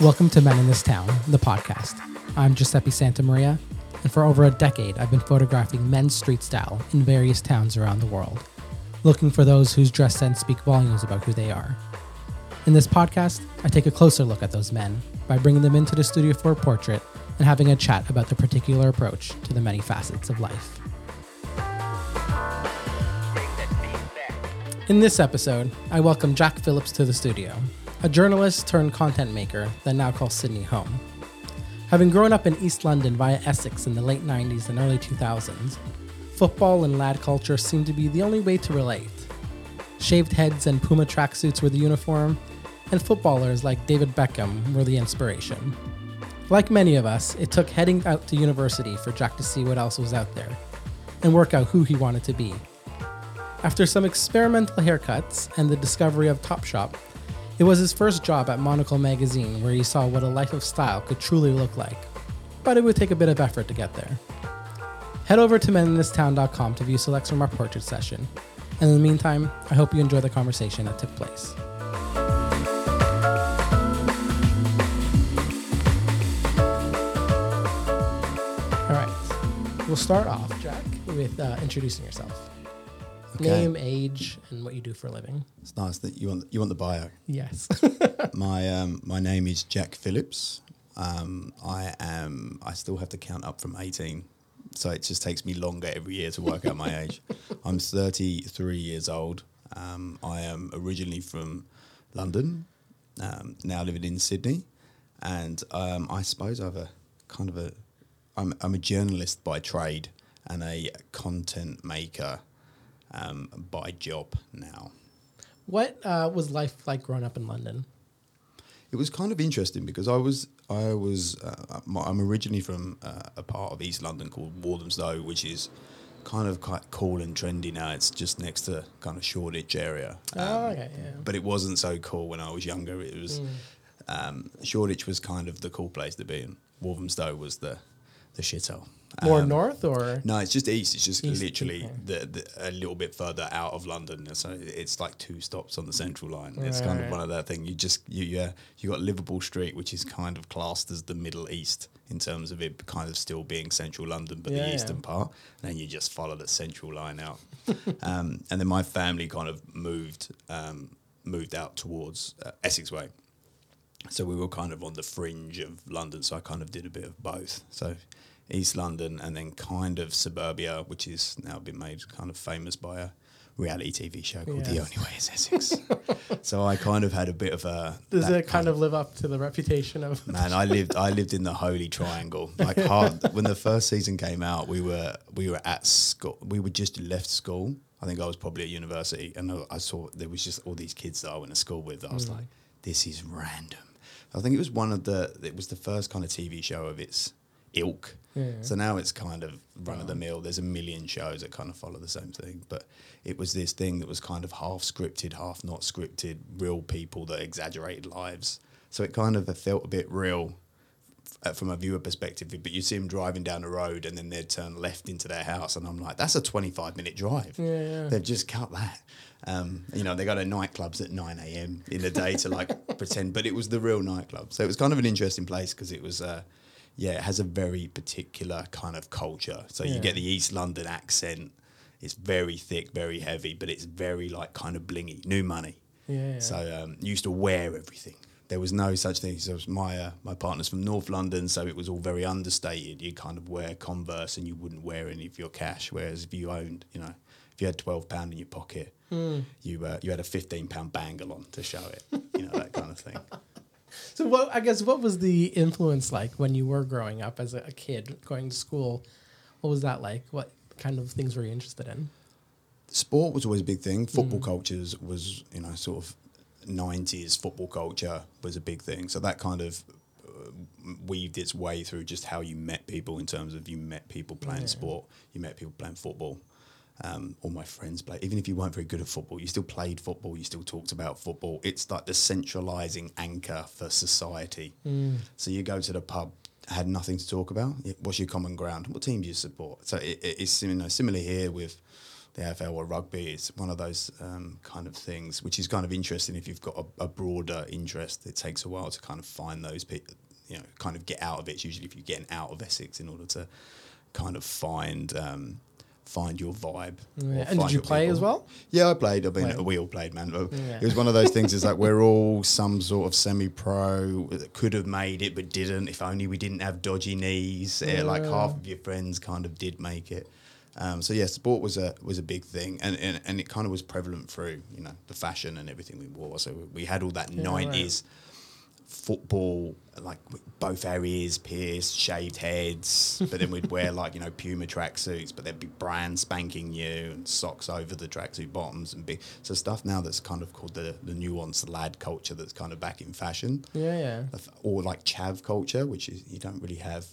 Welcome to Men in This Town, the podcast. I'm Giuseppe Santamaria, and for over a decade, I've been photographing men's street style in various towns around the world, looking for those whose dress sense speak volumes about who they are. In this podcast, I take a closer look at those men by bringing them into the studio for a portrait and having a chat about their particular approach to the many facets of life. In this episode, I welcome Jack Phillips to the studio, a journalist turned content maker that now calls Sydney home. Having grown up in East London via Essex in the late 90s and early 2000s, football and lad culture seemed to be the only way to relate. Shaved heads and Puma tracksuits were the uniform, and footballers like David Beckham were the inspiration. Like many of us, it took heading out to university for Jack to see what else was out there and work out who he wanted to be. After some experimental haircuts and the discovery of Topshop, it was his first job at Monocle magazine where he saw what a life of style could truly look like. But it would take a bit of effort to get there. Head over to meninthistown.com to view selects from our portrait session. And in the meantime, I hope you enjoy the conversation that took place. All right, we'll start off, Jack, with uh, introducing yourself. Okay. Name, age, and what you do for a living. It's nice that you want you want the bio. Yes. my um, my name is Jack Phillips. Um, I am. I still have to count up from eighteen, so it just takes me longer every year to work out my age. I'm thirty three years old. Um, I am originally from London, um, now living in Sydney, and um, I suppose I have a kind of a. I'm I'm a journalist by trade and a content maker um, by job now. what uh, was life like growing up in London? It was kind of interesting because I was I was uh, I'm originally from uh, a part of East London called Walthamstow, which is kind of quite cool and trendy now. It's just next to kind of Shoreditch area. Oh, Um, okay, yeah. But it wasn't so cool when I was younger. It was um, Shoreditch was kind of the cool place to be, and Walthamstow was the the shithole. More Um, north or? no, it's just east. It's just East, literally okay. the, the, a little bit further out of London. So it's like two stops on the central line. It's kind Right. of one of that thing. You just you yeah you got Liverpool Street, which is kind of classed as the Middle East in terms of it kind of still being central London, but Yeah, the yeah. eastern part. And then you just follow the central line out. um, and then my family kind of moved um, moved out towards uh, Essex Way. So we were kind of on the fringe of London. So I kind of did a bit of both. So East London and then kind of suburbia, which is now been made kind of famous by a reality TV show called The Only Way is Essex. so I kind of had a bit of a. Does it kind of live up to the reputation of? Man, I lived I lived in the holy triangle. Like hard, when the first season came out, we were we were at school. We were just left school. I think I was probably at university, and I- I saw there was just all these kids that I went to school with. I was mm. like, this is random. I think it was one of the. It was the first kind of TV show of its ilk. Yeah. So now it's kind of run of the mill. There's a million shows that kind of follow the same thing, but it was this thing that was kind of half scripted, half not scripted. Real people that exaggerated lives. So it kind of felt a bit real uh, from a viewer perspective, but you see them driving down the road and then they'd turn left into their house, and I'm like, that's a 25 minute drive. Yeah, yeah. They've just cut that. Um, you know, they go to nightclubs at 9 a.m. in the day to like pretend, but it was the real nightclub. So it was kind of an interesting place because it was, uh, yeah, it has a very particular kind of culture. So Yeah. you get the East London accent. It's very thick, very heavy, but it's very like kind of blingy, new money. Yeah. So um, used to wear everything. There was no such thing. So my uh, my partner's from North London, so it was all very understated. You kind of wear Converse, and you wouldn't wear any of your cash. Whereas if you owned, you know, if you had twelve pound in your pocket, you uh, you had a fifteen pound bangle on to show it. You know that kind of thing. So what? I guess what was the influence like when you were growing up as a, kid going to school? What was that like? What kind of things were you interested in? sport was always a big thing. Football cultures was, you know, sort of 90s football culture was a big thing. So that kind of uh, weaved its way through just how you met people in terms of you met people playing sport, you met people playing football. Um, all my friends play. Even if you weren't very good at football, you still played football. You still talked about football. It's like the centralizing anchor for society. So you go to the pub, had nothing to talk about. What's your common ground? What team do you support? So it, it- it's you know similar here with the AFL or rugby. It's one of those um, kind of things, which is kind of interesting if you've got a, a broader interest. It takes a while to kind of find those people, you know, kind of get out of it. It's usually if you're getting out of Essex in order to kind of find um, find your vibe. Yeah. And did you play as well? Yeah, I played. I mean, Played. we all played, man. Yeah. It was one of those things. It's like we're all some sort of semi-pro that could have made it but didn't. If only we didn't have dodgy knees. Eh, like half of your friends kind of did make it. Um, so yeah, sport was a was a big thing, and, and and it kind of was prevalent through you know the fashion and everything we wore. So we had all that Yeah, right. Football, like both our ears pierced, shaved heads, but then we'd wear like, you know, Puma tracksuits, but there'd be brand spanking new and socks over the tracksuit bottoms and be So stuff now that's kind of called the, the nuanced lad culture that's kind of back in fashion. Yeah, yeah. Or like chav culture, which is, you don't really have,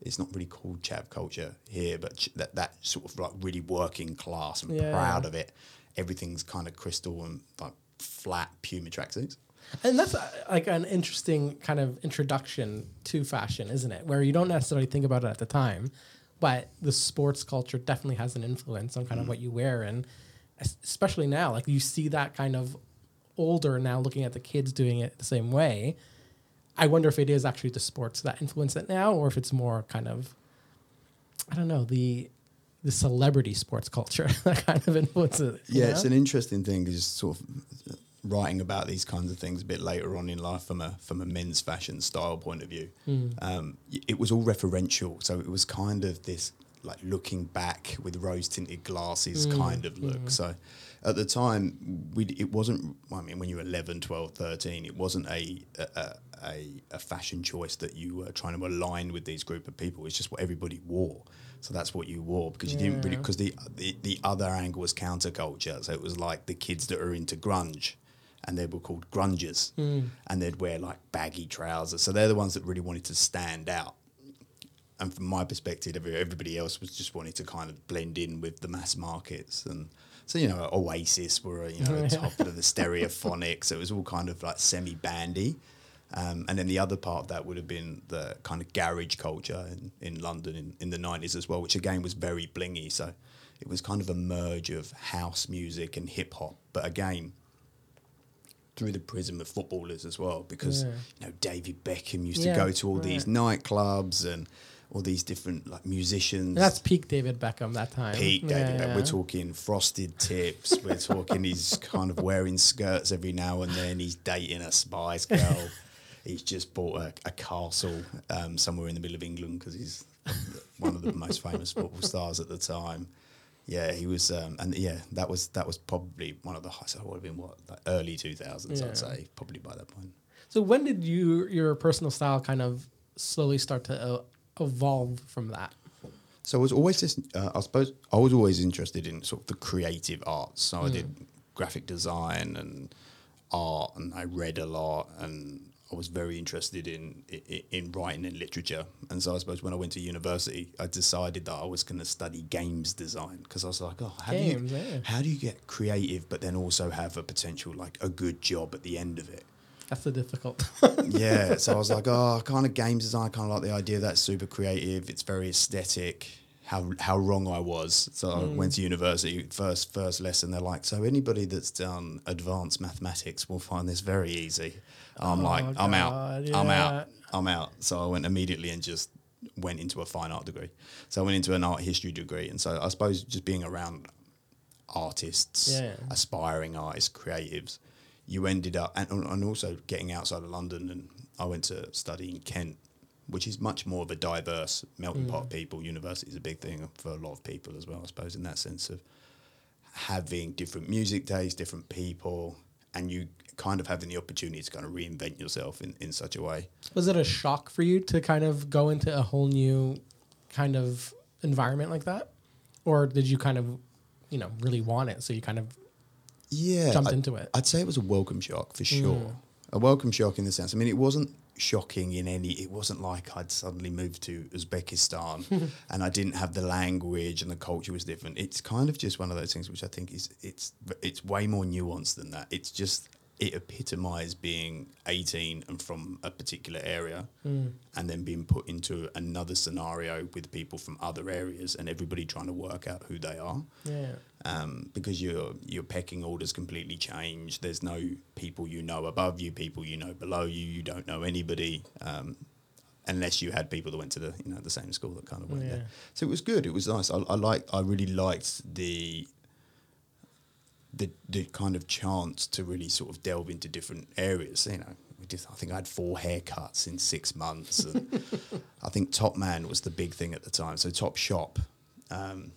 it's not really called chav culture here, but ch- that, that sort of like really working class and Yeah. proud of it. Everything's kind of crystal and like flat Puma tracksuits. And that's uh, like an interesting kind of introduction to fashion, isn't it? Where you don't necessarily think about it at the time, but the sports culture definitely has an influence on kind Mm. of what you wear, and especially now, like you see that kind of older now, looking at the kids doing it the same way. I wonder if it is actually the sports that influence it now, or if it's more kind of, I don't know, the the celebrity sports culture that kind of influences it. Yeah, it's an interesting thing is sort of writing about these kinds of things a bit later on in life from a from a men's fashion style point of view. Um, it was all referential, so it was kind of this like looking back with rose tinted glasses kind of look. So at the time, we it wasn't. I mean, when you were 11, 12, 13, it wasn't a a, a a fashion choice that you were trying to align with these group of people. It's just what everybody wore. So that's what you wore because you didn't really because the, the the other angle was counterculture. So it was like the kids that are into grunge, and they were called grungers, and they'd wear like baggy trousers. So they're the ones that really wanted to stand out. And from my perspective, everybody else was just wanting to kind of blend in with the mass markets. And so you know, Oasis were you know top of the stereophonics. So it was all kind of like semi bandy. Um, and then the other part of that would have been the kind of garage culture in, in London in, in the 90s as well, which again was very blingy. So it was kind of a merge of house music and hip hop. But again, through the prism of footballers as well, because Yeah. you know David Beckham used Yeah, to go to all these nightclubs and all these different like musicians. And that's peak David Beckham that time. Peak Yeah, David Beckham. We're talking frosted tips. We're talking he's kind of wearing skirts every now and then. He's dating a Spice Girl. he's just bought a, a castle um, somewhere in the middle of England because he's one of the most famous football stars at the time. Yeah, he was, um, and yeah, that was that was probably one of the highest. It would have been what like early two thousands, Yeah. I'd say, probably by that point. So when did you your personal style kind of slowly start to uh, evolve from that? So I was always just, uh, I suppose, I was always interested in sort of the creative arts. So I did graphic design and art, and I read a lot, and I was very interested in in, in writing and literature. And so I suppose when I went to university, I decided that I was going to study games design because I was like, oh, how Games, do you yeah. Eh? how do you get creative, but then also have a potential like a good job at the end of it? That's the difficult. yeah, so I was like, oh, kind of games design. I kind of like the idea that's super creative. It's very aesthetic. How how wrong I was. So I went to university. First first lesson, they're like, so anybody that's done advanced mathematics will find this very easy. I'm Oh, like, I'm out. God, I'm out. I'm out. So I went immediately and just went into a fine art degree. So I went into an art history degree, and so I suppose just being around artists, Yeah. aspiring artists, creatives, you ended up, and, and also getting outside of London. And I went to study in Kent, which is much more of a diverse melting pot of people. University is a big thing for a lot of people as well, I suppose, in that sense of having different music days, different people, and you kind of having the opportunity to kind of reinvent yourself in, in such a way. Was it a shock for you to kind of go into a whole new kind of environment like that? Or did you kind of, you know, really want it? So you kind of Yeah, jumped I- into it. I'd say it was a welcome shock for sure. Mm. A welcome shock in the sense. I mean, it wasn't shocking in any. It wasn't like I'd suddenly moved to Uzbekistan and I didn't have the language and the culture was different. It's kind of just one of those things which I think is it's it's way more nuanced than that. It's just it epitomised being 18 and from a particular area Mm. and then being put into another scenario with people from other areas and everybody trying to work out who they are Yeah. Um, because your your pecking orders completely change. There's no people you know above you, people you know below you. You don't know anybody. Um, unless you had people that went to the you know the same school that kind of went Yeah. there. So it was good. It was nice. I, I like. I really liked the the the kind of chance to really sort of delve into different areas. You know, we did, I think I had four haircuts in six months, and I think Top Man was the big thing at the time. So Top Shop um,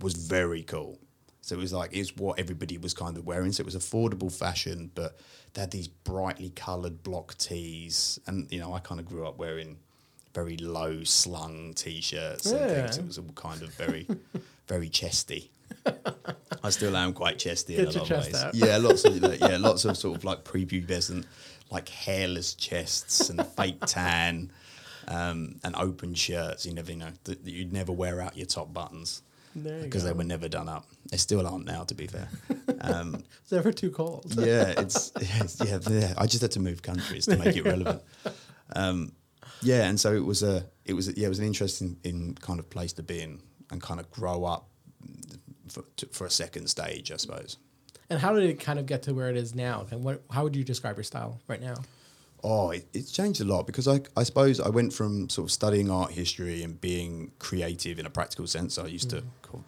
was very cool. So it was like it's what everybody was kind of wearing. So it was affordable fashion, but they had these brightly coloured block tees, and you know I kind of grew up wearing very low slung t-shirts and things. It was all kind of very, very chesty. I still am quite chesty Get in a lot of ways. out. Yeah, lots of like, yeah, lots of sort of like prepubescent, like hairless chests and fake tan, um, and open shirts. You never you know that you'd never wear out your top buttons because they were never done up. They still aren't now, to be fair. Um, It's never too cold. yeah, it's, it's yeah, yeah. I just had to move countries to make it relevant. Um, yeah, and so it was a it was a, yeah it was an interesting in kind of place to be in and kind of grow up for, to, for a second stage, I suppose. And how did it kind of get to where it is now? And what? How would you describe your style right now? Oh, it, it's changed a lot because I, I suppose I went from sort of studying art history and being creative in a practical sense. I used to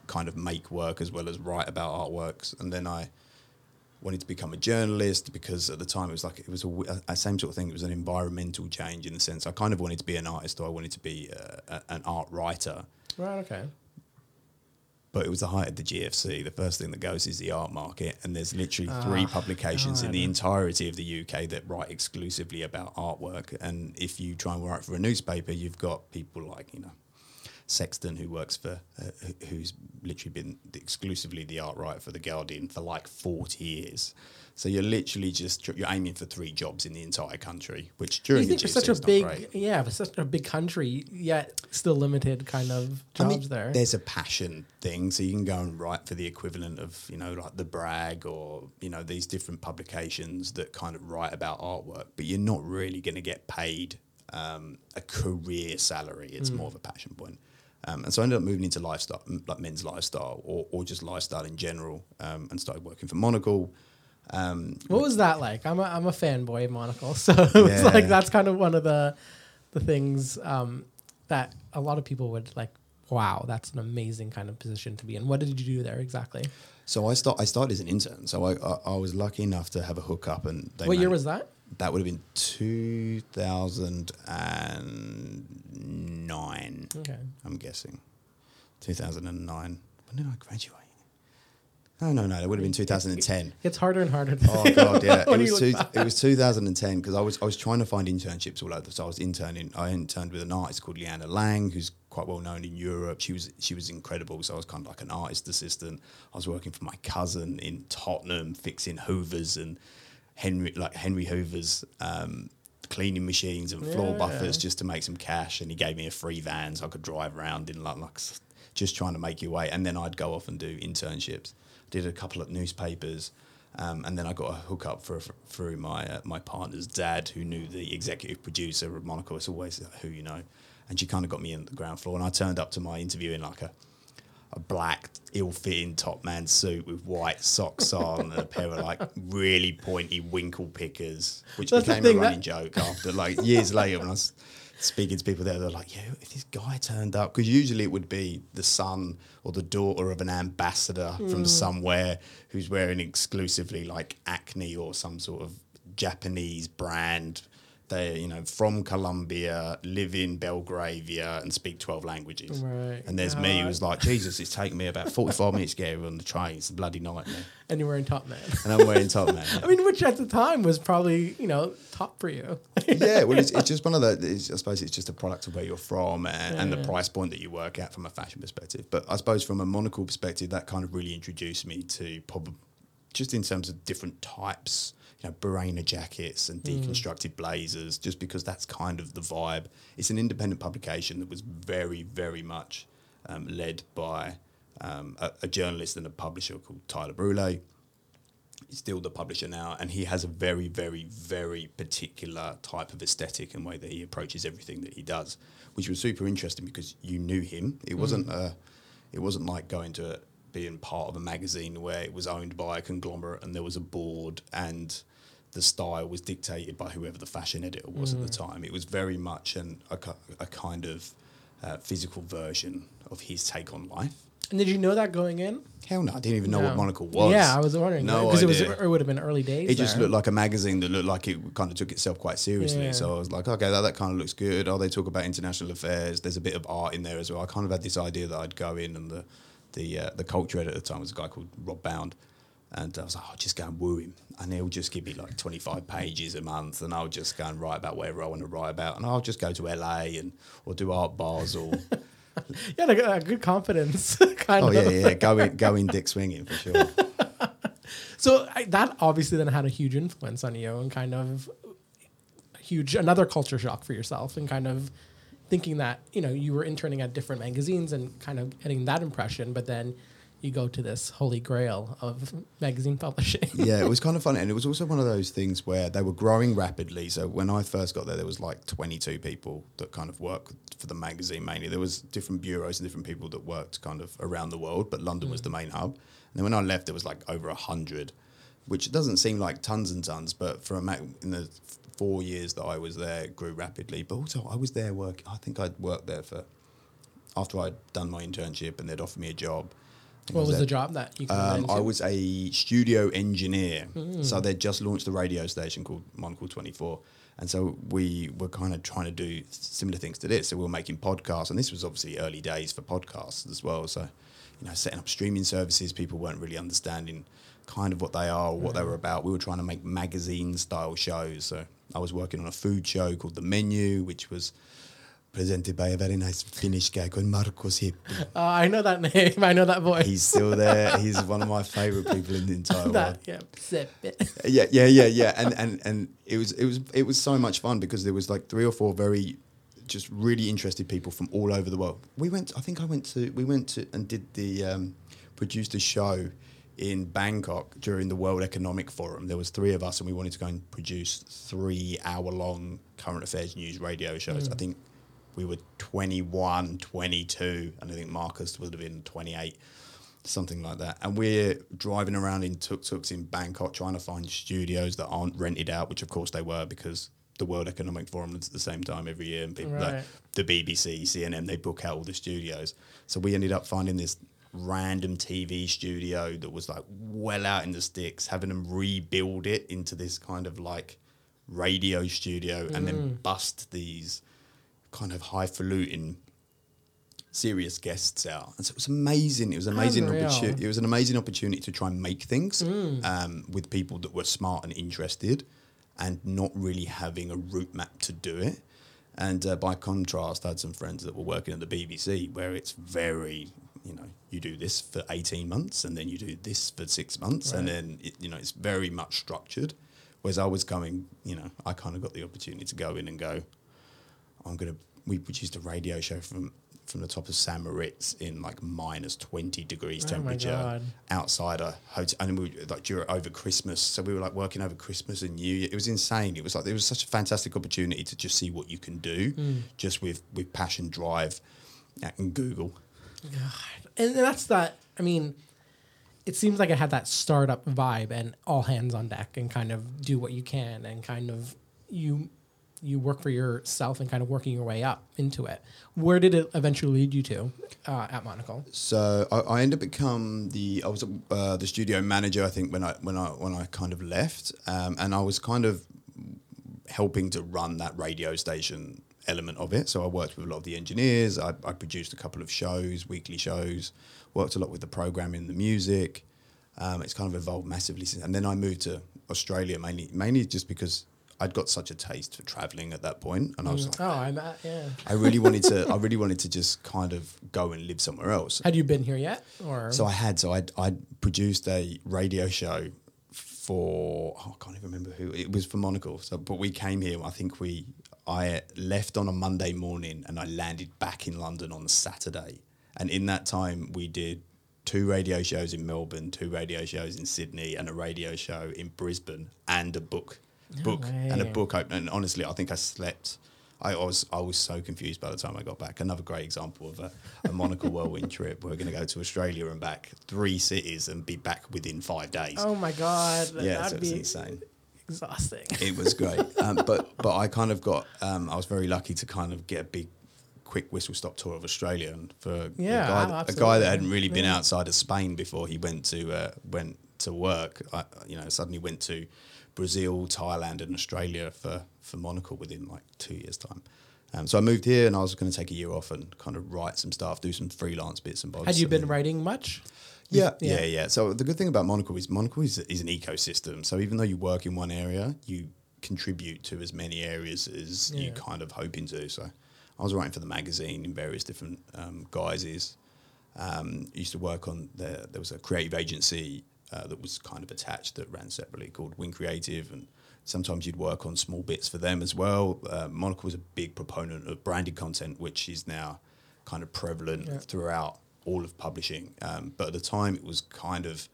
kind of make work as well as write about artworks, and then I wanted to become a journalist because at the time it was like it was a same sort of thing. It was an environmental change in the sense I kind of wanted to be an artist or I wanted to be uh, a, an art writer. Right. Okay. But it was the height of the GFC. The first thing that goes is the art market, and there's literally three Ah, publications in the entirety of the UK that write exclusively about artwork. And if you try and write for a newspaper, you've got people like you know Sexton, who works for, uh, who's literally been exclusively the art writer for the Guardian for like forty years. So you're literally just you're aiming for three jobs in the entire country, which Do you during the think for GFC such a big, great. yeah, for such a big country, yet still limited kind of I jobs mean, there? There's a passion thing, so you can go and write for the equivalent of you know like the Brag or you know these different publications that kind of write about artwork, but you're not really going to get paid um, a career salary. It's more of a passion point. Um, and so I ended up moving into lifestyle, like men's lifestyle, or, or just lifestyle in general, um, and started working for Monocle. Um, What was that like? I'm a I'm a fanboy of Monocle, so it's like that's kind of one of the the things um, that a lot of people would like. Wow, that's an amazing kind of position to be in. What did you do there exactly? so I start I started as an intern, so I, I, I was lucky enough to have a hookup, and they what year was that? That would have been 2009, Okay, I'm guessing. 2009. When did I graduate? No, no, no. It would have been 2010. it's harder and harder. To Oh god, yeah. It was two, it was 2010 because I was I was trying to find internships all over. So I was interning. I interned with an artist called Leanna Lang, who's quite well known in Europe. She was she was incredible. So I was kind of like an artist assistant. I was working for my cousin in Tottenham, fixing Hoovers and Henry like Henry Hoover's um, cleaning machines and floor Yeah. buffers just to make some cash. And he gave me a free van so I could drive around in like, like just trying to make your way. And then I'd go off and do internships. Did a couple of newspapers. Um, and then I got a hookup for, for, through my uh, my partner's dad, who knew the executive producer of Monocle. It's always who you know, and she kind of got me in the ground floor. And I turned up to my interview in like a a black, ill-fitting top man suit with white socks on and a pair of like really pointy winkle pickers, which That's became a that- running joke after like years later when I was speaking to people there. They're like, "Yeah, if this guy turned up," because usually it would be the son or the daughter of an ambassador from hmm. somewhere who's wearing exclusively like Acne or some sort of Japanese brand. They're you know from Colombia, live in Belgravia, and speak twelve languages. Right. And there's me who's like, Jesus, it's taken me about 45 minutes to get here on the train. It's a bloody nightmare. and you were in Top Man. And I'm wearing top man. I mean, which at the time was probably you know top for you. yeah, well, it's, it's just one of the. It's, I suppose it's just a product of where you're from and, and the price point that you work at from a fashion perspective. But I suppose from a monocle perspective, that kind of really introduced me to probably just in terms of different types, you know, Barena jackets and deconstructed blazers, just because that's kind of the vibe. It's an independent publication that was very, very much um, led by um, a, a journalist and a publisher called Tyler Brule he's still the publisher now, and he has a very, very, very particular type of aesthetic and way that he approaches everything that he does, which was super interesting because you knew him. It wasn't a, it wasn't like going to being part of a magazine where it was owned by a conglomerate and there was a board and the style was dictated by whoever the fashion editor was at the time. It was very much an, a, a kind of uh, physical version of his take on life. And did you know that going in? Hell no, I didn't even know No. what Monocle was. Yeah, I was wondering. No because it was it would have been early days. It just looked like a magazine that looked like it kind of took itself quite seriously. Yeah. So I was like, okay, that, that kind of looks good. Oh, they talk about international affairs. There's a bit of art in there as well. I kind of had this idea that I'd go in, and the the uh, the culture editor at the time was a guy called Rob Bound, and I was like, I'll just go and woo him, and he'll just give me like 25 pages a month, and I'll just go and write about whatever I want to write about, and I'll just go to LA and or do art Basel. yeah, like a good confidence kind of oh of. yeah, yeah, go in, go in, dick swinging for sure. So I, that obviously then had a huge influence on you and kind of a huge another culture shock for yourself and kind of thinking that you know you were interning at different magazines and kind of getting that impression, but then you go to this holy grail of magazine publishing. yeah, it was kind of fun, and it was also one of those things where they were growing rapidly. So when I first got there, there was like 22 people that kind of worked for the magazine mainly. There was different bureaus and different people that worked kind of around the world, but London was mm. the main hub. And then when I left, there was like over a hundred, which doesn't seem like tons and tons, but for a mag- in the four years that I was there, grew rapidly. But also, I was there work. I think I'd worked there for after I'd done my internship, and they'd offered me a job. I think I what was there- the job that you? um, I was a studio engineer. So they'd just launched a radio station called Monocle 24. And so we were kind of trying to do similar things to this. So we were making podcasts. And this was obviously early days for podcasts as well. So, you know, setting up streaming services, people weren't really understanding kind of what they are or what they were about. We were trying to make magazine style shows. So I was working on a food show called The Menu, which was presented by a very nice Finnish guy called Markus Hippi. Oh, I know that name. I know that voice. He's still there. He's one of my favorite people in the entire world. yeah. Yeah, yeah, yeah, yeah. And and and it was it was it was so much fun because there was like three or four very just really interested people from all over the world. We went. I think I went to. We went to and did the um, produced a show in Bangkok during the World Economic Forum. There was three of us, and we wanted to go and produce three hour long current affairs news radio shows. Hmm. I think we were 21, 22, and I think Markus would have been 28 something like that. And we're driving around in tuk tuks in Bangkok trying to find studios that aren't rented out, which of course they were because the World Economic Forum is at the same time every year, and people like the BBC, CNN, they book out all the studios. So we ended up finding this random TV studio that was like well out in the sticks, having them rebuild it into this kind of like radio studio and then bust these kind of highfalutin serious guests out. And so it was amazing. It was an amazing opportunity. It was an amazing opportunity to try and make things um, with people that were smart and interested, and not really having a route map to do it. And uh, by contrast, I had some friends that were working at the BBC, where it's very, you know, you do this for eighteen months, and then you do this for six months, and then it, you know it's very much structured. Whereas I was going, you know, I kind of got the opportunity to go in and go, I'm gonna. We produced a radio show from from the top of San Moritz in like minus twenty degrees Oh temperature outside a hotel, and we like during over Christmas. So we were like working over Christmas and New Year. It was insane. It was like it was such a fantastic opportunity to just see what you can do, Hmm. just with with passion, drive, and Google. And that's that. I mean, it seems like it had that startup vibe and all hands on deck and kind of do what you can and kind of you you work for yourself and kind of working your way up into it. Where did it eventually lead you to uh, at Monocle? So I, I ended up become the I was uh, the studio manager. I think when I when I when I kind of left, um, and I was kind of helping to run that radio station element of it. So I worked with a lot of the engineers. I, I produced a couple of shows, weekly shows. Worked a lot with the programming, the music. Um, it's kind of evolved massively since. And then I moved to Australia mainly, mainly just because I'd got such a taste for traveling at that point, and I was like, Oh, I'm at, yeah. I really wanted to. I really wanted to just kind of go and live somewhere else. Had you been here yet? Or So I had. So I I produced a radio show for oh, I can't even remember who it was for Monocle. So but we came here. I think we I left on a Monday morning and I landed back in London on Saturday. And in that time we did two radio shows in Melbourne, two radio shows in Sydney, and a radio show in Brisbane, and a book book and a book open. And honestly, I think I slept. I was I was so confused by the time I got back. Another great example of a, a monocle whirlwind trip. We're going to go to Australia and back three cities and be back within five days. Oh my god, yeah, so that'd it's be insane. Exhausting. It was great, um, but but I kind of got um, I was very lucky to kind of get a big, quick whistle stop tour of Australia, and for Yeah, a, guy, oh, that- a guy that hadn't really been Yeah. outside of Spain before he went to uh, went to work, I, you know, suddenly went to Brazil, Thailand, and Australia for for Monocle within like two years' time. Um, so I moved here, and I was going to take a year off and kind of write some stuff, do some freelance bits and bobs. Had you been writing much? Yeah, Yeah. yeah, yeah. So the good thing about Monocle is Monocle is, is an ecosystem. So even though you work in one area, you contribute to as many areas as you kind of hoping to. So I was writing for the magazine in various different um, guises. Um, used to work on the, there was a creative agency uh, that was kind of attached that ran separately called Winkreative, and sometimes you'd work on small bits for them as well. Uh, Monocle was a big proponent of branded content, which is now kind of prevalent Yeah. throughout all of publishing. Um, but at the time, it was kind of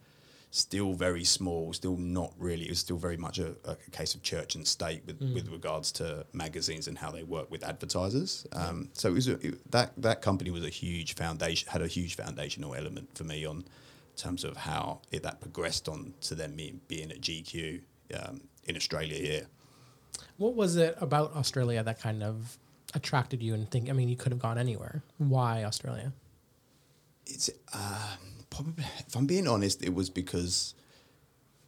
still very small, still not really. It was still very much a, a case of church and state with, with regards to magazines and how they work with advertisers. Um, so it was a, it, that that company was a huge foundation, had a huge foundational element for me on terms of how it, that progressed on to them being, being at GQ um, in Australia here. What was it about Australia that kind of attracted you and think? I mean, you could have gone anywhere. Why Australia? It's uh, probably, if I'm being honest, it was because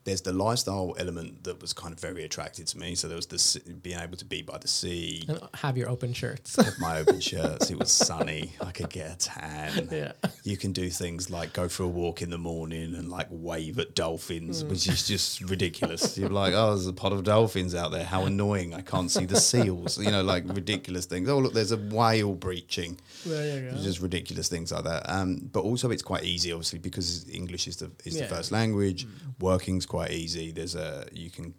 there's the lifestyle element that was kind of very attractive to me. So there was this being able to be by the sea, And have your open shirts. have my open shirts. It was sunny. I could get a tan. Yeah. You can do things like go for a walk in the morning and like wave at dolphins, which is just ridiculous. You're like, oh, there's a pot of dolphins out there. How annoying! I can't see the seals. You know, like ridiculous things. Oh, look, there's a whale breaching. there you go. Just ridiculous things like that. Um, but also, it's quite easy, obviously, because English is the is Yeah. the first language. Working's quite easy. There's a you can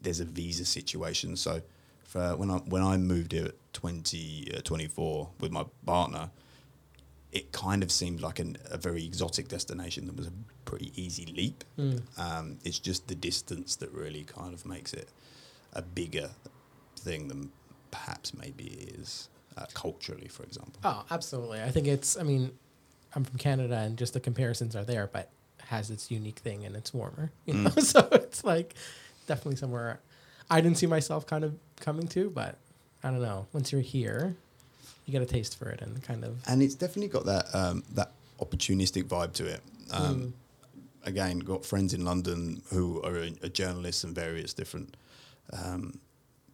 there's a visa situation. So for when I when I moved here at 20, uh, 24 with my partner, it kind of seemed like an, a very exotic destination that was a pretty easy leap. Um, it's just the distance that really kind of makes it a bigger thing than perhaps maybe it is uh, culturally, for example. Oh, absolutely. I think it's. I mean, I'm from Canada, and just the comparisons are there, but has its unique thing, and it's warmer. You know, so it's like definitely somewhere I didn't see myself kind of coming to, but I don't know. Once you're here, you get a taste for it, and kind of. and it's definitely got that um, that opportunistic vibe to it. Um, Again, got friends in London who are, are journalists and various different um,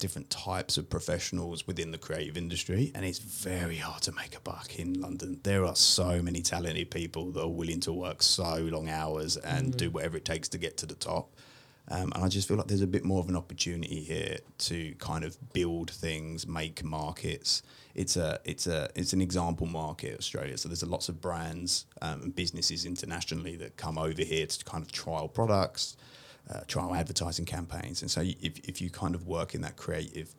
different types of professionals within the creative industry, and it's very hard to make a buck in London. There are so many talented people that are willing to work so long hours and do whatever it takes to get to the top. Um, and I just feel like there's a bit more of an opportunity here to kind of build things, make markets. It's a it's a it's an example market, Australia. So there's lots of brands um, and businesses internationally that come over here to kind of trial products, uh, trial advertising campaigns. And so if if you kind of work in that creative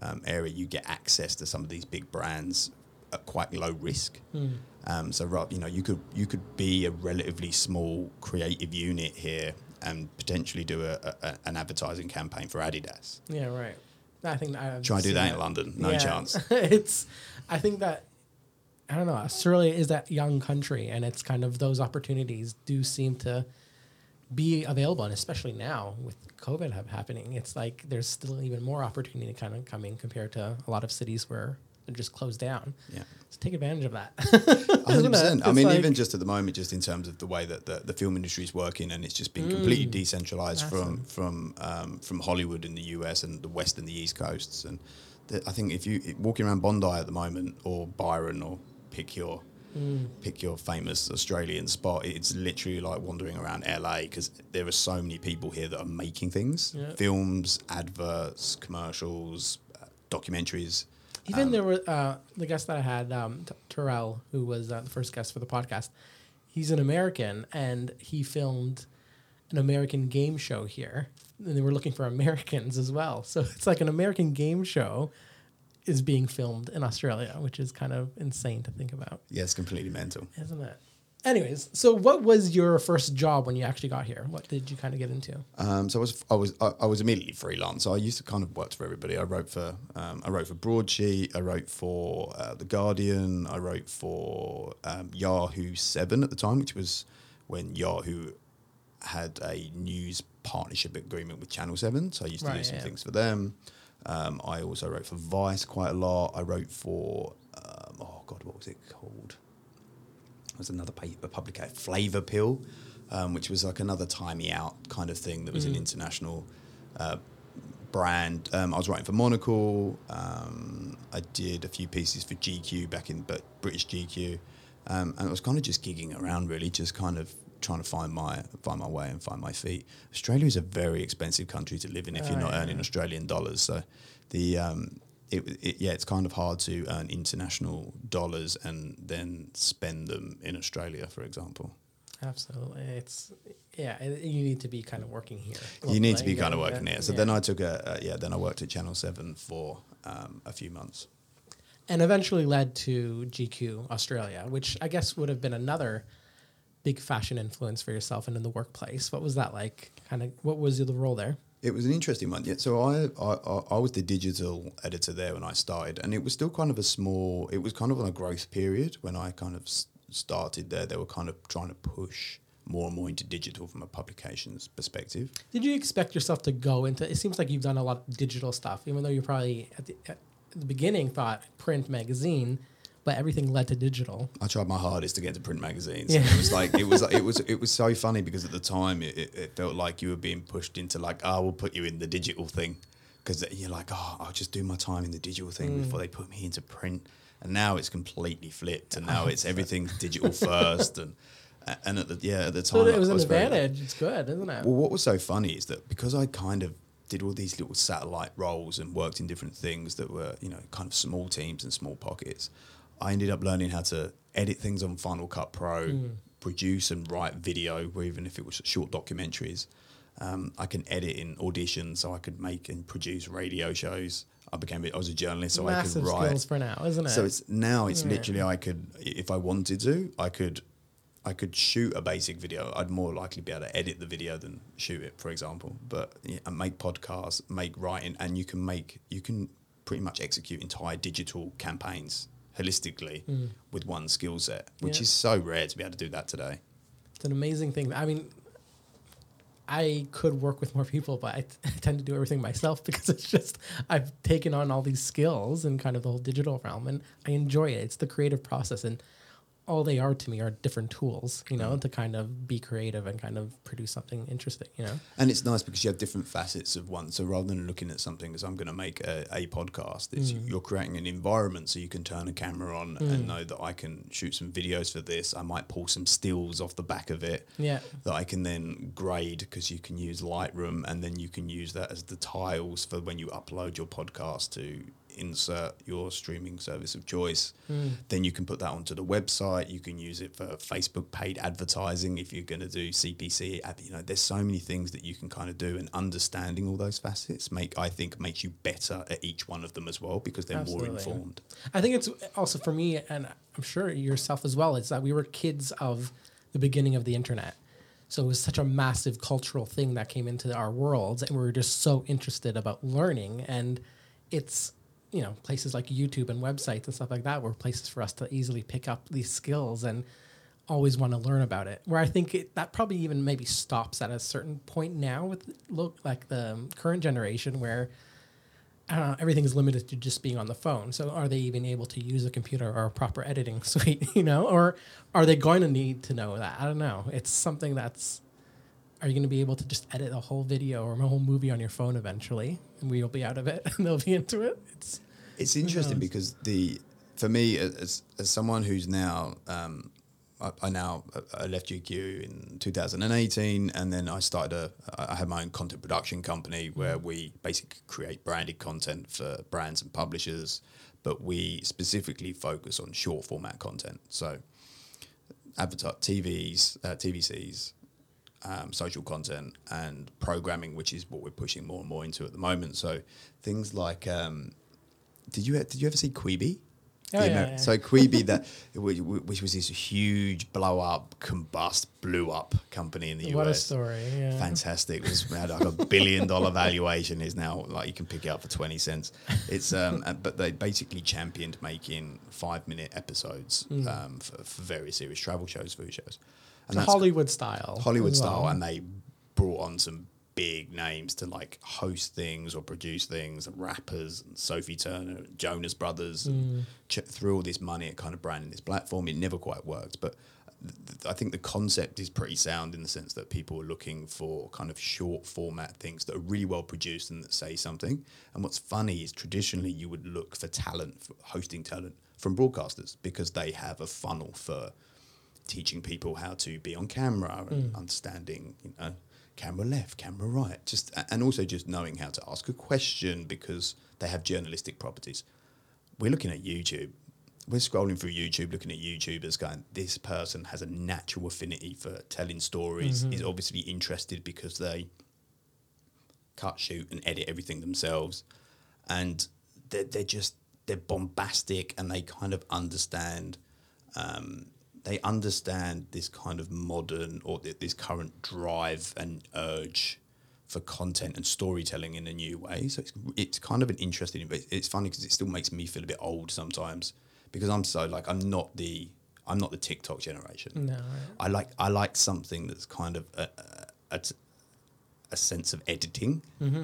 um, area, you get access to some of these big brands at quite low risk. Um, so, Rob, you know, you could you could be a relatively small creative unit here and potentially do a, a, an advertising campaign for Adidas. Yeah, right. I think I Try and do that in London, no Yeah. chance. it's. I think that. I don't know. Australia is that young country, and it's kind of those opportunities do seem to be available, and especially now with COVID happening, it's like there's still even more opportunity kind of coming compared to a lot of cities where they're just closed down. Yeah. So take advantage of that. 100%. I mean, like- even just at the moment, just in terms of the way that the, the film industry is working, and it's just been completely decentralized from from um, from Hollywood in the US and the West and the East coasts. And the, I think if you walking around Bondi at the moment, or Byron, or pick your pick your famous Australian spot, it's literally like wandering around LA because there are so many people here that are making things, Yeah. films, adverts, commercials, uh, documentaries. Even there were uh, the guest that I had, um, T- Terrell, who was uh, the first guest for the podcast. He's an American, and he filmed an American game show here, and they were looking for Americans as well. So it's like an American game show is being filmed in Australia, which is kind of insane to think about, Yeah, it's completely mental. isn't it? Anyways, so what was your first job when you actually got here? What did you kind of get into? Um, so I was I was I, I was immediately freelance. So I used to kind of work for everybody. I wrote for um, I wrote for Broadsheet. I wrote for uh, the Guardian. I wrote for um, Yahoo Seven at the time, which was when Yahoo had a news partnership agreement with Channel Seven. So I used to do some yeah. things for them. Um, I also wrote for Vice quite a lot. I wrote for um, oh god, what was it called? It was another paper publication, Flavor Pill, um, which was like another timey out kind of thing that was an international uh, brand. Um, I was writing for Monocle. Um, I did a few pieces for GQ back in but British GQ, um, and I was kind of just gigging around, really, just kind of trying to find my find my way and find my feet. Australia is a very expensive country to live in if you're Oh, not yeah. earning Australian dollars. So the um, it, it, yeah, it's kind of hard to earn international dollars and then spend them in Australia, for example. Absolutely, it's yeah. You need to be kind of working here. you need to be kind of working here. So yeah. then I took a uh, yeah. Then I worked at Channel Seven for um, a few months. and eventually led to GQ Australia, which I guess would have been another big fashion influence for yourself and in the workplace. What was that like? Kind of, what was the role there? It was an interesting one. Yeah, so I, I I- was the digital editor there when I started, and it was still kind of a small. It was kind of on a growth period when I kind of started there. They were kind of trying to push more and more into digital from a publications perspective. Did you expect yourself to go into? It seems like you've done a lot of digital stuff, even though you probably at the, at the beginning thought print magazine, but everything led to digital. I tried my hardest to get to print magazines. Yeah. It was like it was it was it was so funny because at the time it, it, it felt like you were being pushed into like oh we'll put you in the digital thing because you're like oh I'll just do my time in the digital thing Mm. before they put me into print. And now it's completely flipped, and now it's everything digital first, and and at the yeah at the time So it was I an very- advantage. It's good, isn't it? well, what was so funny is that because I kind of did all these little satellite roles and worked in different things that were, you know, kind of small teams and small pockets, I ended up learning how to edit things on Final Cut Pro, produce and write video, even if it was short documentaries. Um, I can edit in Audition, so I could make and produce radio shows. I became, I was a journalist, so Massive I could write. skills for now, isn't it? So it's now it's Yeah. literally I could if I wanted to I could I could shoot a basic video. I'd more likely be able to edit the video than shoot it, for example. But yeah, and make podcasts, make writing, and you can make you can pretty much execute entire digital campaigns holistically hmm. with one skill set, which Yeah. is so rare to be able to do that today. It's an amazing thing. I mean, I could work with more people, but I, t- I tend to do everything myself because it's just I've taken on all these skills and kind of the whole digital realm, and I enjoy it. It's the creative process, and all they are to me are different tools, you know, mm. to kind of be creative and kind of produce something interesting, you know. And it's nice because you have different facets of one. So rather than looking at something as I'm going to make a, a podcast, it's mm. you're creating an environment so you can turn a camera on and mm. know that I can shoot some videos for this. I might pull some stills off the back of it Yeah, that I can then grade because you can use Lightroom and then you can use that as the tiles for when you upload your podcast to insert your streaming service of choice. Hmm. Then you can put that onto the website. You can use it for Facebook paid advertising if you're going to do CPC. ad- uh, You know, there's so many things that you can kind of do, and understanding all those facets make I think makes you better at each one of them as well because they're Absolutely. more informed. I think it's also for me, and I'm sure yourself as well. It's that we were kids of the beginning of the internet, so it was such a massive cultural thing that came into our worlds, and we were just so interested about learning. And it's you know places like YouTube and websites and stuff like that were places for us to easily pick up these skills and always want to learn about it. Where I think it, that probably even maybe stops at a certain point now with look like the current generation where I don't know, everything's limited to just being on the phone. So are they even able to use a computer or a proper editing suite, you know? Or are they going to need to know that? I don't know. It's something that's are you going to be able to just edit a whole video or a whole movie on your phone eventually and we'll be out of it and they'll be into it? It's It's interesting because the for me as as someone who's now um, I, I now I left GQ in 2018, and then I started a I had my own content production company where we basically create branded content for brands and publishers, but we specifically focus on short format content. So, advertise TVs, uh, TVCs, um, social content and programming, which is what we're pushing more and more into at the moment. So things like, um, did you did you ever see Quibi? Oh, yeah, Amer- yeah. So Quibi, that which, was this huge blow up, combust, blew up company in the US. What a story. Yeah. Fantastic. It was had like a billion dollar valuation. Is now like you can pick it up for twenty cents. It's um, but they basically championed making five minute episodes um, for, for very serious travel shows, food shows, and So Hollywood style. Hollywood style, well. and they brought on some big names to like host things or produce things, and rappers, and Sophie Turner, Jonas Brothers, and mm. ch- threw all this money at kind of branding this platform. It never quite worked, but th- th- I think the concept is pretty sound in the sense that people are looking for kind of short format things that are really well produced and that say something. And what's funny is traditionally you would look for talent, for hosting talent from broadcasters because they have a funnel for teaching people how to be on camera and mm. understanding, you know, camera left, camera right, just and also just knowing how to ask a question because they have journalistic properties. We're looking at YouTube. We're scrolling through YouTube, looking at YouTubers, going, "This person has a natural affinity for telling stories. Is obviously interested because they cut, shoot, and edit everything themselves, and they're, they're just they're bombastic and they kind of understand um, they understand this kind of modern or th- this current drive and urge for content and storytelling in a new way. So it's it's kind of an interesting. It's funny because it still makes me feel a bit old sometimes because I'm so like I'm not the I'm not the TikTok generation. No. I like I like something that's kind of a, a, a, a sense of editing. Mm-hmm.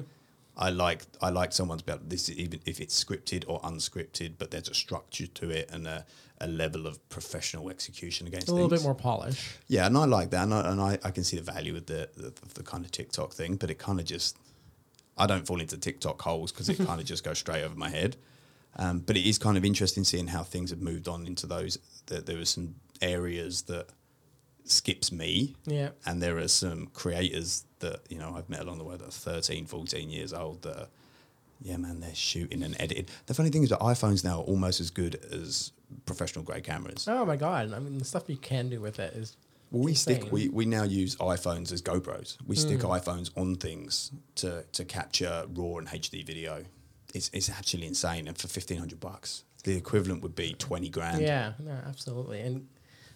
I like I like someone's about this even if it's scripted or unscripted, but there's a structure to it and a, a level of professional execution against it. a little things. bit more polish. Yeah, and I like that, and I, and I, I can see the value of the, the the kind of TikTok thing, but it kind of just I don't fall into TikTok holes because it kind of just goes straight over my head. Um, but it is kind of interesting seeing how things have moved on into those. That there were some areas that skips me, Yeah. and there are some creators that you know I've met along the way that are 13, 14 years old that. Are, yeah, man, they're shooting and editing. The funny thing is that iPhones now are almost as good as professional grade cameras. Oh my god! I mean, the stuff you can do with it is. Well, we insane. stick. We, we now use iPhones as GoPros. We stick hmm. iPhones on things to to capture raw and HD video. It's it's actually insane, and for fifteen hundred bucks, the equivalent would be twenty grand. Yeah, no, absolutely, and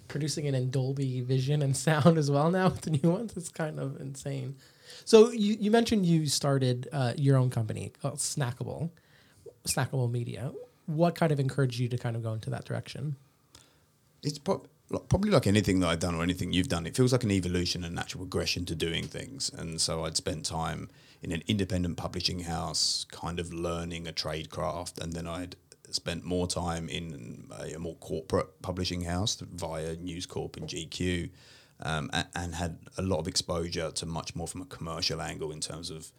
producing it in Dolby Vision and sound as well now with the new ones. It's kind of insane. So you, you mentioned you started uh, your own company called Snackable, Snackable Media. What kind of encouraged you to kind of go into that direction? It's prob- probably like anything that I've done or anything you've done. It feels like an evolution and natural progression to doing things. And so I'd spent time in an independent publishing house, kind of learning a trade craft, and then I'd spent more time in a, a more corporate publishing house via News Corp and GQ, um, and, and had a lot of exposure to much more from a commercial angle in terms of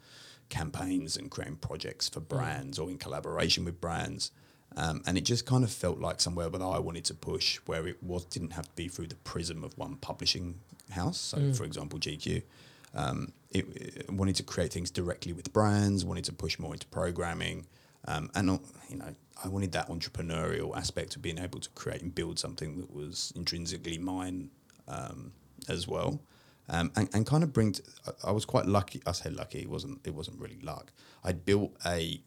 campaigns and creating projects for brands or in collaboration with brands. Um, and it just kind of felt like somewhere that I wanted to push, where it was didn't have to be through the prism of one publishing house. So, for example, GQ. Um, it, it wanted to create things directly with brands. Wanted to push more into programming, um, and you know, I wanted that entrepreneurial aspect of being able to create and build something that was intrinsically mine um, as well. Um, and, and kind of bring. To, I was quite lucky. I say lucky. It wasn't. It wasn't really luck. I built a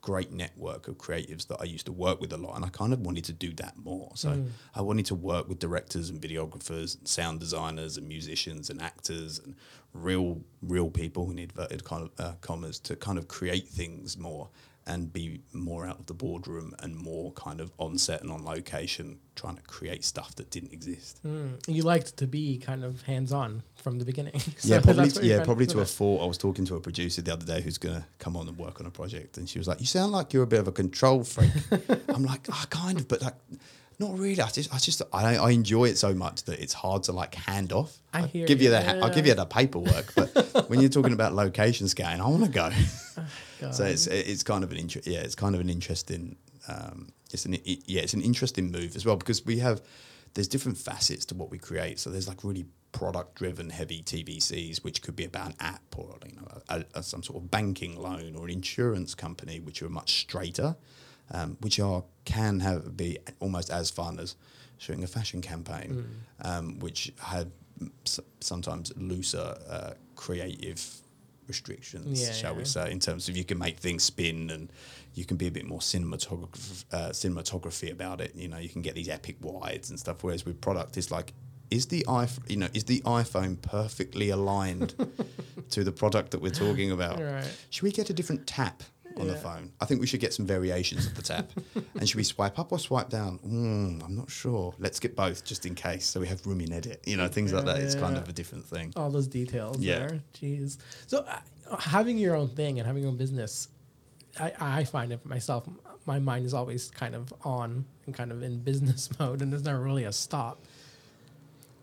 great network of creatives that I used to work with a lot, and I kind of wanted to do that more. So I wanted to work with directors and videographers, and sound designers, and musicians and actors, and real, real people in inverted kind of, uh, commas to kind of create things more and be more out of the boardroom and more kind of on set and on location, trying to create stuff that didn't exist. Mm. You liked to be kind of hands on from the beginning. So yeah, probably. that's Yeah, probably to a fault. I was talking to a producer the other day who's going to come on and work on a project, and she was like, "You sound like you're a bit of a control freak." I'm like, "Ah, kind of, but like, not really. I just, I just, I, I enjoy it so much that it's hard to like hand off. I I'll hear give you, you, the, I'll give you the paperwork, but when you're talking about location scanning, I want to go. so it's, it's kind of an inter- yeah, it's kind of an interesting, um, it's an, it, yeah, it's an interesting move as well because we have, there's different facets to what we create. So there's like really product driven heavy TVCs, which could be about an app or you know, a, a, some sort of banking loan or an insurance company, which are much straighter, um, which are can have be almost as fun as shooting a fashion campaign, um, which had s- sometimes looser uh, creative restrictions, Yeah, shall we say, in terms of you can make things spin and you can be a bit more cinematograph- uh, cinematography about it. You know, you can get these epic wides and stuff. Whereas with product, it's like, is the iPhone, you know, is the iPhone perfectly aligned to the product that we're talking about? Right. Should we get a different tap on the phone? I think we should get some variations of the tap. and should we swipe up or swipe down? Mm, I'm not sure. Let's get both just in case, so we have room in edit. You know, things like that. It's kind of a different thing. all those details Yeah. there. Jeez. So uh, having your own thing and having your own business, I, I find it for myself, my mind is always kind of on and kind of in business mode, and there's never really a stop.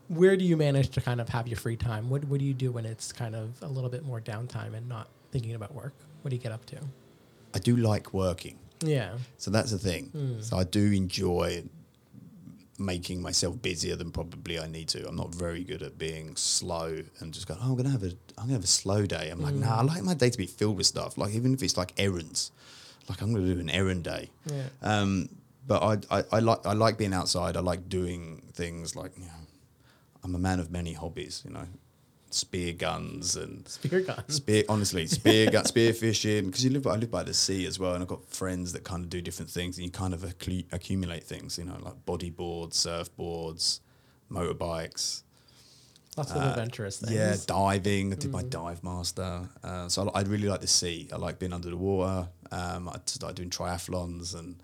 Where do you manage to kind of have your free time? What What do you do when it's kind of a little bit more downtime and not thinking about work? What do you get up to? I do like working. Yeah. So that's the thing. So I do enjoy making myself busier than probably I need to. I'm not very good at being slow and just going, oh, I'm gonna have a I'm gonna have a slow day. I'm like, nah, I like my day to be filled with stuff. Like even if it's like errands, like I'm gonna do an errand day. Yeah. Um, but I, I, I like I like being outside. I like doing things like you know, I'm a man of many hobbies. You know, spear guns and Spear guns. Spear, honestly, spear gun, spear fishing. Because you live, by, I live by the sea as well, and I've got friends that kind of do different things, and you kind of accu- accumulate things. You know, like bodyboards, surfboards, motorbikes. Lots of adventurous things. Yeah, diving. I did my dive master. Uh, so I, I really like the sea. I like being under the water. Um, I started doing triathlons, and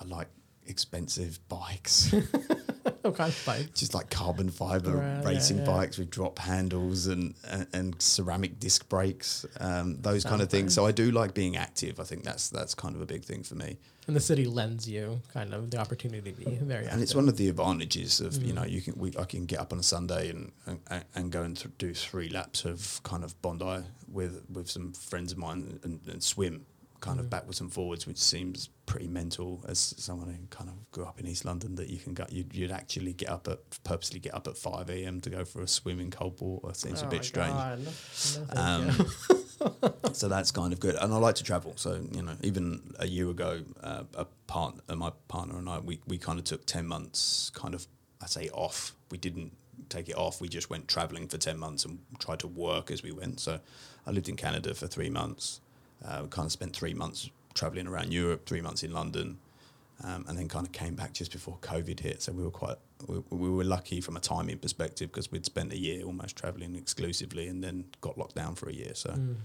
I like expensive bikes, Of bike? just like carbon fiber Right, racing yeah. bikes with drop handles and and, and ceramic disc brakes, um, those kind of things. nice. So I do like being active. I think that's that's kind of a big thing for me. And the city lends you kind of the opportunity to be very and it's one of the advantages of you Mm. know you can we, I can get up on a Sunday and and, and go and th- do three laps of kind of Bondi with with some friends of mine and, and swim kind Mm. of backwards and forwards, which seems pretty mental as someone who kind of grew up in East London that you can go you'd, you'd actually get up at purposely get up at five a.m. to go for a swim in cold water. Seems Oh a bit strange. God. Um, so that's kind of good, and I like to travel. So you know, even a year ago, uh, a part, uh, my partner and I, we, we kind of took ten months, kind of, I say off. We didn't take it off. We just went traveling for ten months and tried to work as we went. So I lived in Canada for three months. Uh, kind of spent three months traveling around Europe, three months in London, um, and then kind of came back just before COVID hit. So we were quite, we, we were lucky from a timing perspective because we'd spent a year almost traveling exclusively, and then got locked down for a year. So Mm.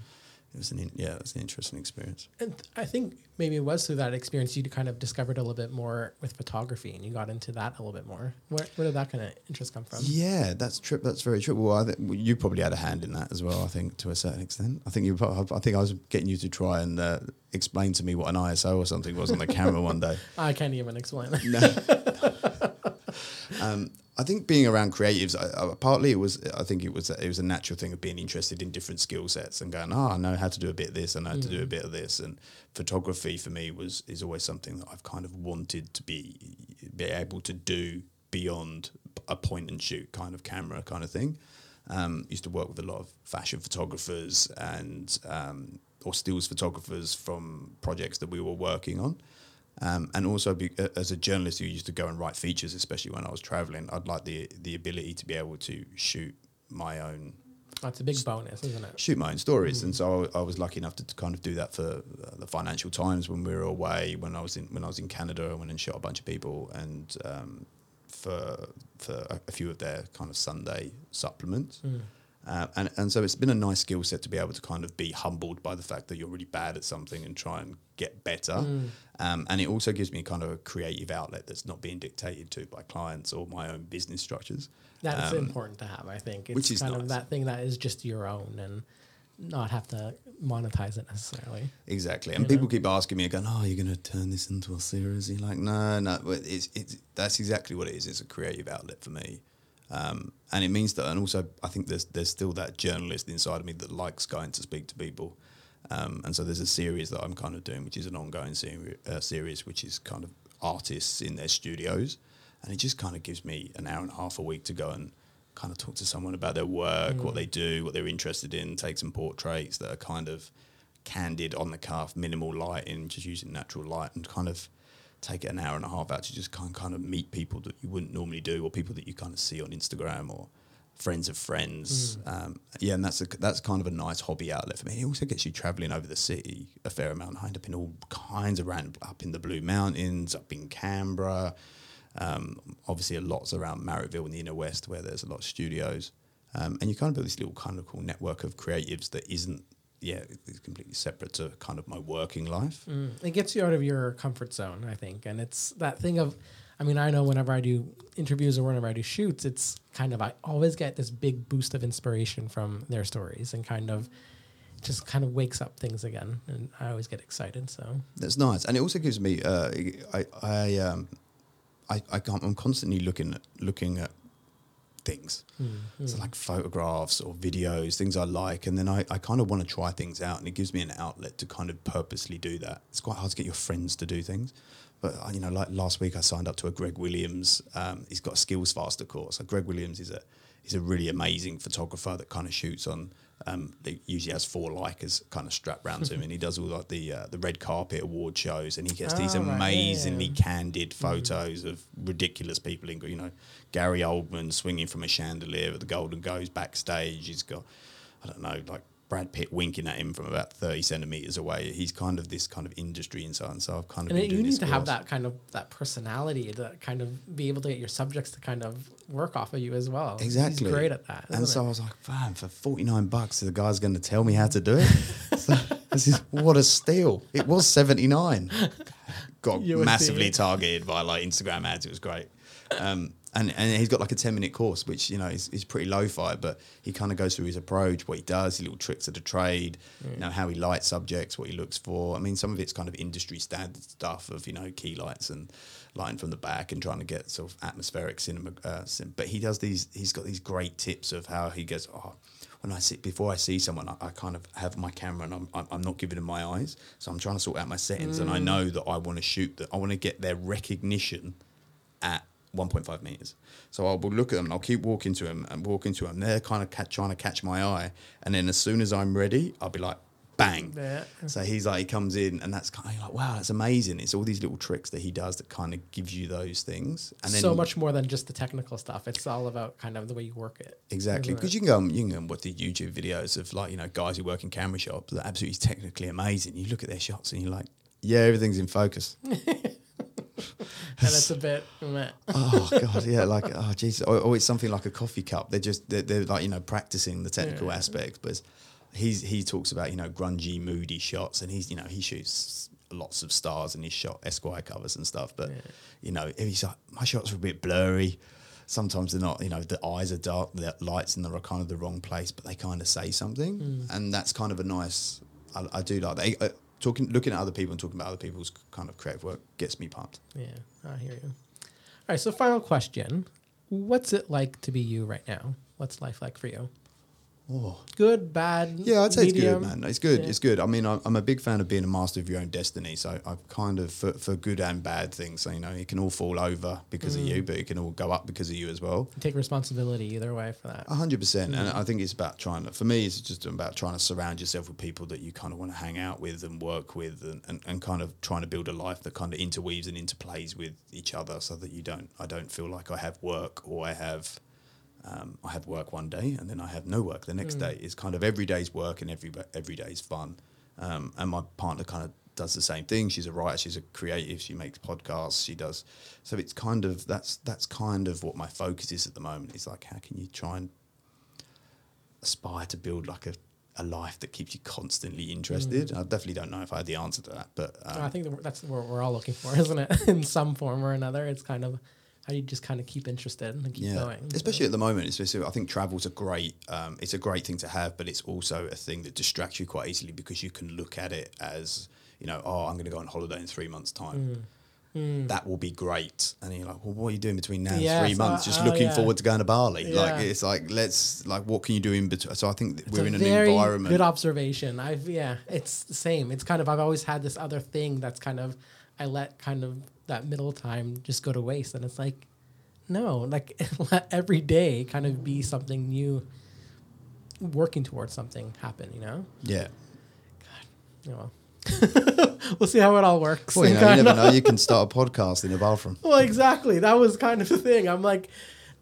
It was an in, yeah, it was an interesting experience. And I think maybe it was through that experience you kind of discovered a little bit more with photography and you got into that a little bit more. Where, where did that kind of interest come from? Yeah, that's true. That's very true. Well, I think well, you probably had a hand in that as well. I think to a certain extent. I think you. I think I was getting you to try and uh, explain to me what an ISO or something was on the camera one day. I can't even explain that. No. um, I think being around creatives, I, I, partly it was. I think it was. It was a natural thing of being interested in different skill sets and going, oh, I know how to do a bit of this. I know how to do a bit of this. And photography for me was is always something that I've kind of wanted to be be able to do beyond a point and shoot kind of camera kind of thing. Um, used to work with a lot of fashion photographers and um, or stills photographers from projects that we were working on. Um, and also, be, as a journalist who used to go and write features, especially when I was traveling, I'd like the the ability to be able to shoot my own That's a big bonus, isn't it? shoot my own stories. And so I, I was lucky enough to, to kind of do that for uh, the Financial Times when we were away. When I was in when I was in Canada, I went and shot a bunch of people, and um, for for a, a few of their kind of Sunday supplements. Uh, and, and so it's been a nice skill set to be able to kind of be humbled by the fact that you're really bad at something and try and get better. Um, and it also gives me kind of a creative outlet that's not being dictated to by clients or my own business structures. That's Um, important to have, I think. It's which is kind nice. of that thing that is just your own and not have to monetize it necessarily. Exactly, and You people know? keep asking me, going, "Oh, you're going to turn this into a series?" You're like, "No, no." It's it's that's exactly what it is. It's a creative outlet for me, um, and it means that. And also, I think there's there's still that journalist inside of me that likes going to speak to people, um, and so there's a series that I'm kind of doing, which is an ongoing seri- uh, series, which is kind of artists in their studios, and it just kind of gives me an hour and a half a week to go and kind of talk to someone about their work, what they do, what they're interested in, take some portraits that are kind of candid on the cuff, minimal lighting, just using natural light, and kind of take an hour and a half out to just kind kind of meet people that you wouldn't normally do, or people that you kind of see on Instagram or friends of friends. Um, yeah, and that's a, that's kind of a nice hobby outlet for me. It also gets you traveling over the city a fair amount. I end up in all kinds of random up in the Blue Mountains, up in Canberra. Um, obviously, a lot's around Marrickville in the inner west where there's a lot of studios. Um, and you kind of build this little kind of cool network of creatives that isn't, yeah, it's completely separate to kind of my working life. Mm. It gets you out of your comfort zone, I think, and it's that thing of. I mean, I know whenever I do interviews or whenever I do shoots, it's kind of I always get this big boost of inspiration from their stories and kind of just kind of wakes up things again, and I always get excited. So That's nice, and it also gives me. Uh, I I um, I, I can't, I'm constantly looking at looking at things, so like photographs or videos, things I like, and then I, I kind of want to try things out, and it gives me an outlet to kind of purposely do that. It's quite hard to get your friends to do things. But uh, you know, like last week, I signed up to a Greg Williams. Um, he's got a Skills Faster course. So Greg Williams is a he's a really amazing photographer that kind of shoots on. Um, he usually has four Leicas kind of strapped around to him, and he does all like the uh, the red carpet award shows, and he gets these Oh, right, yeah, amazingly candid photos of ridiculous people. In, you know, Gary Oldman swinging from a chandelier at the Golden Globes backstage. He's got I don't know like. Brad Pitt winking at him from about thirty centimeters away. He's kind of this kind of industry and so I've kind of and been it, doing you need to have that kind of that personality to kind of be able to get your subjects to kind of work off of you as well. Exactly. He's great at that. And so it? I was like, man, for 49 bucks, the guy's going to tell me how to do it. so, this is, what a steal. It was 79. Got massively targeted by like Instagram ads. It was great. Um, and, and he's got like a 10 minute course, which, you know, is, is pretty lo fi, but he kind of goes through his approach, what he does, his little tricks of the trade, you know, how he lights subjects, what he looks for. I mean, some of it's kind of industry standard stuff of, you know, key lights and lighting from the back and trying to get sort of atmospheric cinema. Uh, but he does these, he's got these great tips of how he goes, oh, when I see before I see someone, I, I kind of have my camera and I'm, I'm I'm not giving them my eyes, so I'm trying to sort out my settings, and I know that I want to shoot that I want to get their recognition at 1.5 meters. So I will look at them and I'll keep walking to them and walking to them. They're kind of ca- trying to catch my eye, and then as soon as I'm ready, I'll be like, bang. Yeah. So he's like, he comes in, and that's kind of like, wow, that's amazing. It's all these little tricks that he does that kind of gives you those things, and then so much more than just the technical stuff. It's all about kind of the way you work it. Exactly, because you can go and you can go and watch the YouTube videos of like you know guys who work in camera shops that are absolutely technically amazing. You look at their shots and you're like, yeah, everything's in focus. and it's a bit. meh. oh god, yeah, like oh Jesus, or, or it's something like a coffee cup. They're just they're, they're like you know practicing the technical Yeah. aspects, but he's he talks about you know grungy, moody shots, and he's you know he shoots lots of stars and he's shot Esquire covers and stuff. But you know he's like my shots are a bit blurry. Sometimes they're not, you know, the eyes are dark, the lights in the kind of the wrong place, but they kind of say something, and that's kind of a nice. I, I do like that. Uh, talking, looking at other people and talking about other people's kind of creative work gets me pumped. Yeah, I hear you. All right, so final question: What's it like to be you right now? What's life like for you? Oh. Good, bad? Yeah, I'd say medium? it's good, man. It's good. Yeah. It's good. I mean, I'm, I'm a big fan of being a master of your own destiny. So I kind of for, for good and bad things. So, you know, it can all fall over because of Mm. you, but it can all go up because of you as well. You take responsibility either way for that. A hundred percent. And I think it's about trying to, for me, it's just about trying to surround yourself with people that you kind of want to hang out with and work with and, and, and kind of trying to build a life that kind of interweaves and interplays with each other so that you don't, I don't feel like I have work or I have, um, I have work one day and then I have no work the next day. It's kind of every day's work and every, every day's fun. Um, and my partner kind of does the same thing. She's a writer, she's a creative, she makes podcasts, she does. So it's kind of, that's, that's kind of what my focus is at the moment. It's like, how can you try and aspire to build like a, a life that keeps you constantly interested? I definitely don't know if I had the answer to that, but um, I think that's what we're all looking for, isn't it? In some form or another, it's kind of how do you just kind of keep interested and keep going. Especially at the moment, especially I think travel's a great um, it's a great thing to have, but it's also a thing that distracts you quite easily because you can look at it as you know, oh, I'm going to go on holiday in three months' time. That will be great, and you're like, well, what are you doing between now and Yeah, three months? Just oh, looking yeah. forward to going to Bali. Like it's like let's like what can you do in between? So I think we're in an environment. Good observation. I've yeah, it's the same. It's kind of I've always had this other thing that's kind of I let kind of that middle time just go to waste, and it's like no, like let every day kind of be something new, working towards something happen. You know. yeah. Yeah, well, we'll see how it all works. Well, you, know, you never know. You can start a podcast in a bathroom. Well, exactly. That was kind of the thing. I'm like,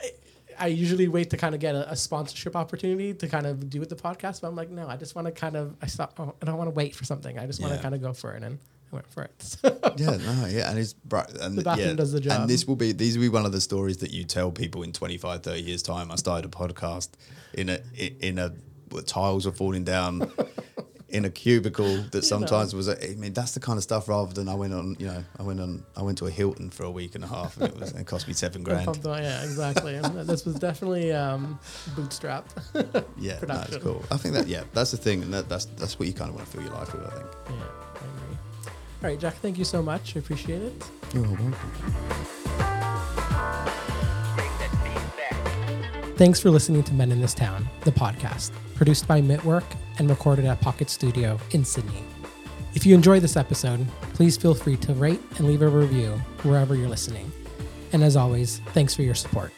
I, I usually wait to kind of get a, a sponsorship opportunity to kind of do with the podcast, but I'm like, no, I just want to kind of I stop. Oh, I don't want to wait for something. I just want to Yeah. kind of go for it, and I went for it. yeah, no, yeah, and it's bright. And The bathroom yeah, does the job. And this will be these will be one of the stories that you tell people in 25, 30 years time. I started a podcast in a in a where tiles were falling down in a cubicle that sometimes was. A, I mean, that's the kind of stuff. Rather than I went on, you know, I went on, I went to a Hilton for a week and a half, and it was it cost me seven grand. Yeah, exactly. And this was definitely um, bootstrap. Yeah, no, cool. I think that yeah, that's the thing, and that, that's that's what you kind of want to fill your life with. I think. Yeah. All right, Jack, thank you so much. I appreciate it. You're welcome. Thanks for listening to Men in This Town, the podcast, produced by Mitwork and recorded at Pocket Studio in Sydney. If you enjoyed this episode, please feel free to rate and leave a review wherever you're listening. And as always, thanks for your support.